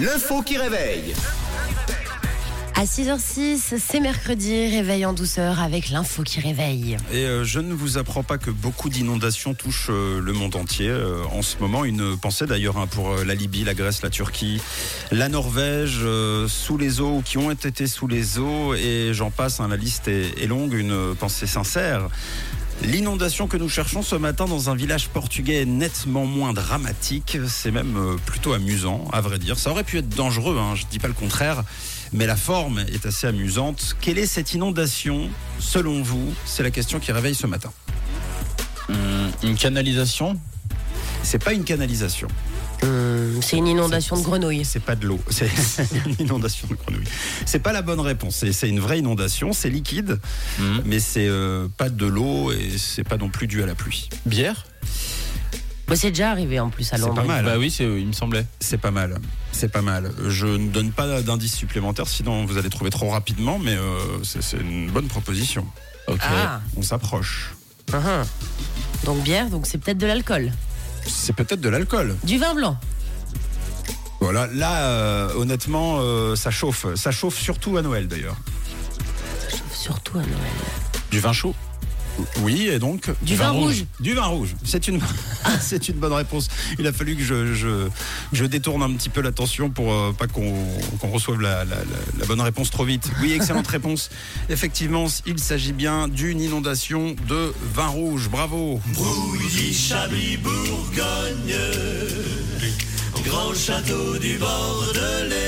L'info qui réveille. À 6h06, c'est mercredi, réveil en douceur avec l'info qui réveille. Et euh, je ne vous apprends pas que beaucoup d'inondations touchent euh, le monde entier euh, en ce moment. Une pensée d'ailleurs hein, pour euh, la Libye, la Grèce, la Turquie, la Norvège, euh, sous les eaux ou qui ont été sous les eaux. Et j'en passe, hein, la liste est, est longue. Une pensée sincère. L'inondation que nous cherchons ce matin dans un village portugais est nettement moins dramatique. C'est même euh, plutôt amusant, à vrai dire. Ça aurait pu être dangereux, hein, je ne dis pas le contraire, mais la forme est assez amusante. Quelle est cette inondation, selon vous? C'est la question qui réveille ce matin. Hum, une canalisation? C'est pas une canalisation, Hum, c'est une inondation de grenouilles. c'est pas de l'eau, c'est une inondation de grenouilles. C'est pas la bonne réponse, c'est- c'est une vraie inondation, c'est liquide, Hum. mais c'est euh, pas de l'eau et c'est pas non plus dû à la pluie. Bière? Bah, c'est déjà arrivé en plus à C'est Londres. pas mal. Bah oui, c'est, il me semblait. C'est pas mal, c'est pas mal. Je ne donne pas d'indices supplémentaires, sinon vous allez trouver trop rapidement, mais euh, c'est c'est une bonne proposition. Ok. Ah, On s'approche. uhum. donc bière, donc c'est peut-être de l'alcool. C'est peut-être de l'alcool. Du vin blanc. Voilà, là, euh, honnêtement, euh, ça chauffe. Ça chauffe surtout à Noël d'ailleurs. Surtout à Noël. Du vin chaud? Oui, et donc? Du vin rouge. Du vin rouge. C'est une, c'est une bonne réponse. Il a fallu que je, je, je détourne un petit peu l'attention pour euh, pas qu'on qu'on reçoive la, la- la- la bonne réponse trop vite. Oui, excellente réponse. Effectivement, il s'agit bien d'une inondation de vin rouge. Bravo. Brouilly, Chablis, Bourgogne, grand château du Bordelais,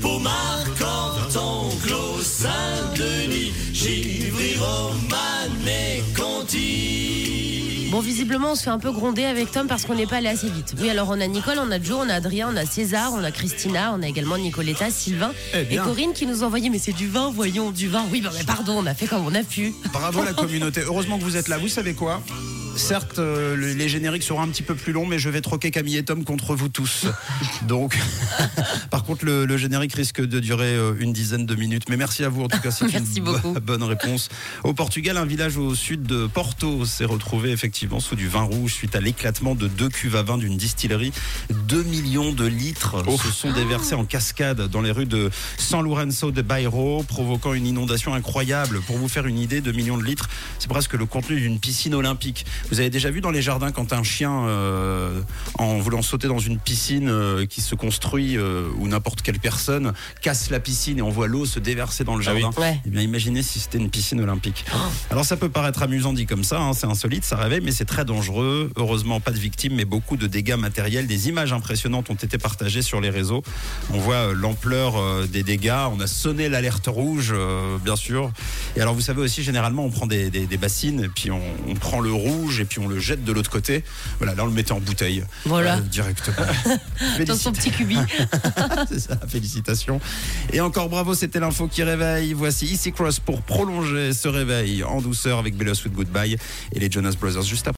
Pomarcor, Tonclos, Saint-Denis, Givry, Romane et Conti. Bon, visiblement, on se fait un peu gronder avec Tom parce qu'on n'est pas allé assez vite. Oui, alors on a Nicole, on a Joe, on a Adrien, on a César, on a Christina, on a également Nicoletta, Sylvain Eh et bien. Corinne qui nous ont envoyé. Mais c'est du vin, voyons, du vin. Oui, bah, mais pardon, on a fait comme on a pu. Bravo la communauté. Heureusement que vous êtes là. Vous savez quoi? Certes, euh, le- les génériques seront un petit peu plus longs, mais je vais troquer Camille et Tom contre vous tous. Donc, par contre, le, le générique risque de durer euh, une dizaine de minutes. Mais merci à vous en tout cas. C'est une bo- bonne réponse. Au Portugal, un village au sud de Porto s'est retrouvé effectivement sous du vin rouge suite à l'éclatement de deux cuves à vin d'une distillerie. 2 millions de litres se sont déversés en cascade dans les rues de San Lourenço de Bairro, provoquant une inondation incroyable. Pour vous faire une idée, 2 millions de litres, c'est presque le contenu d'une piscine olympique. Vous avez déjà vu dans les jardins quand un chien, euh, en voulant sauter dans une piscine euh, qui se construit, euh, ou n'importe quelle personne, casse la piscine et on voit l'eau se déverser dans le Ah oui. jardin. Ouais. Eh bien, imaginez si c'était une piscine olympique. Alors, ça peut paraître amusant dit comme ça, hein, c'est insolite, ça réveille, mais c'est très dangereux. Heureusement, pas de victimes, mais beaucoup de dégâts matériels. Des images impressionnantes ont été partagées sur les réseaux. On voit euh, l'ampleur des dégâts. On a sonné l'alerte rouge, euh, bien sûr. Et alors, vous savez aussi, généralement, on prend des, des- des bassines, puis on, on prend le rouge, et puis on le jette de l'autre côté. Voilà, là, on le mettait en bouteille. Voilà. Euh, directement. Dans son petit cubi. C'est ça, félicitations. Et encore bravo, c'était l'info qui réveille. Voici Easy Cross pour prolonger ce réveil en douceur avec Bella Sweet Goodbye et les Jonas Brothers juste après.